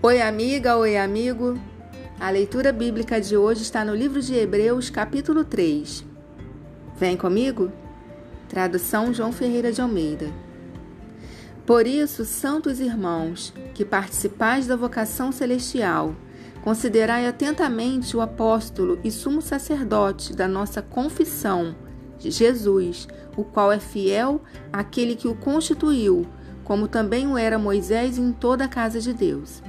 Oi, amiga, oi, amigo. A leitura bíblica de hoje está no livro de Hebreus, capítulo 3. Vem comigo? Tradução João Ferreira de Almeida. Por isso, santos irmãos, que participais da vocação celestial, considerai atentamente o apóstolo e sumo sacerdote da nossa confissão, Jesus, o qual é fiel àquele que o constituiu, como também o era Moisés em toda a casa de Deus.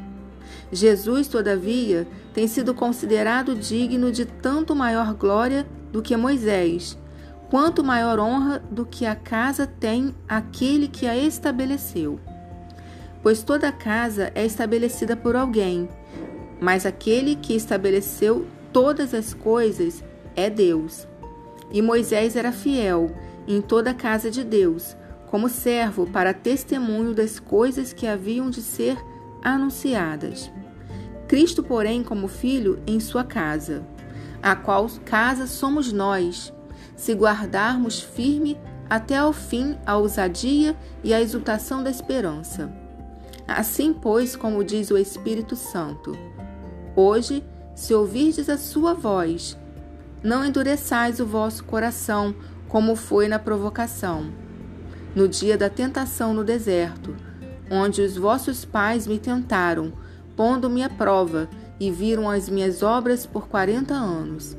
Jesus, todavia, tem sido considerado digno de tanto maior glória do que Moisés, quanto maior honra do que a casa tem aquele que a estabeleceu. Pois toda casa é estabelecida por alguém, mas aquele que estabeleceu todas as coisas é Deus. E Moisés era fiel em toda a casa de Deus, como servo para testemunho das coisas que haviam de ser anunciadas. Cristo, porém, como filho em sua casa, a qual casa somos nós, se guardarmos firme até ao fim a ousadia e a exultação da esperança. Assim, pois, como diz o Espírito Santo, hoje, se ouvirdes a sua voz, não endureçais o vosso coração, como foi na provocação, no dia da tentação no deserto, onde os vossos pais me tentaram, pondo-me à prova, e viram as minhas obras por quarenta anos.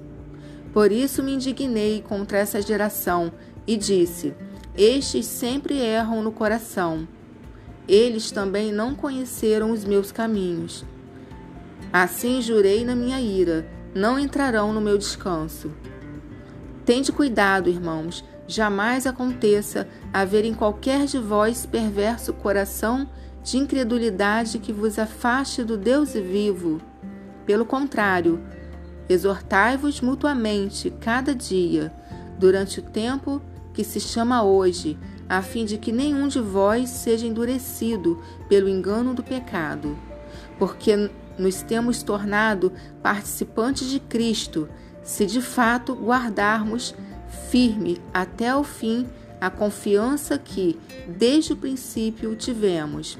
Por isso me indignei contra essa geração e disse: Estes sempre erram no coração. Eles também não conheceram os meus caminhos. Assim jurei na minha ira: não entrarão no meu descanso. Tende cuidado, irmãos, jamais aconteça haver em qualquer de vós perverso coração de incredulidade que vos afaste do Deus vivo. Pelo contrário, exortai-vos mutuamente cada dia, durante o tempo que se chama hoje, a fim de que nenhum de vós seja endurecido pelo engano do pecado. Porque nos temos tornado participantes de Cristo, se de fato guardarmos firme até o fim a confiança que, desde o princípio, tivemos.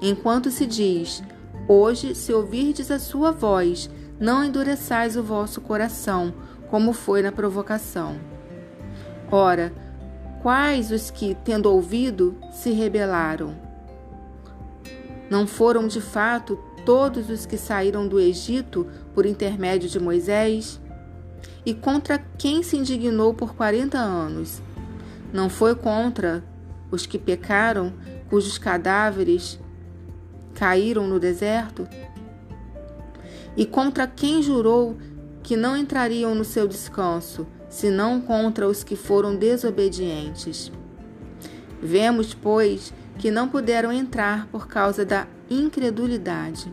Enquanto se diz: Hoje, se ouvirdes a sua voz, não endureçais o vosso coração, como foi na provocação. Ora, quais os que, tendo ouvido, se rebelaram? Não foram de fato todos os que saíram do Egito por intermédio de Moisés? E contra quem se indignou por quarenta anos? Não foi contra os que pecaram, cujos cadáveres caíram no deserto? E contra quem jurou que não entrariam no seu descanso, senão contra os que foram desobedientes? Vemos, pois, que não puderam entrar por causa da incredulidade.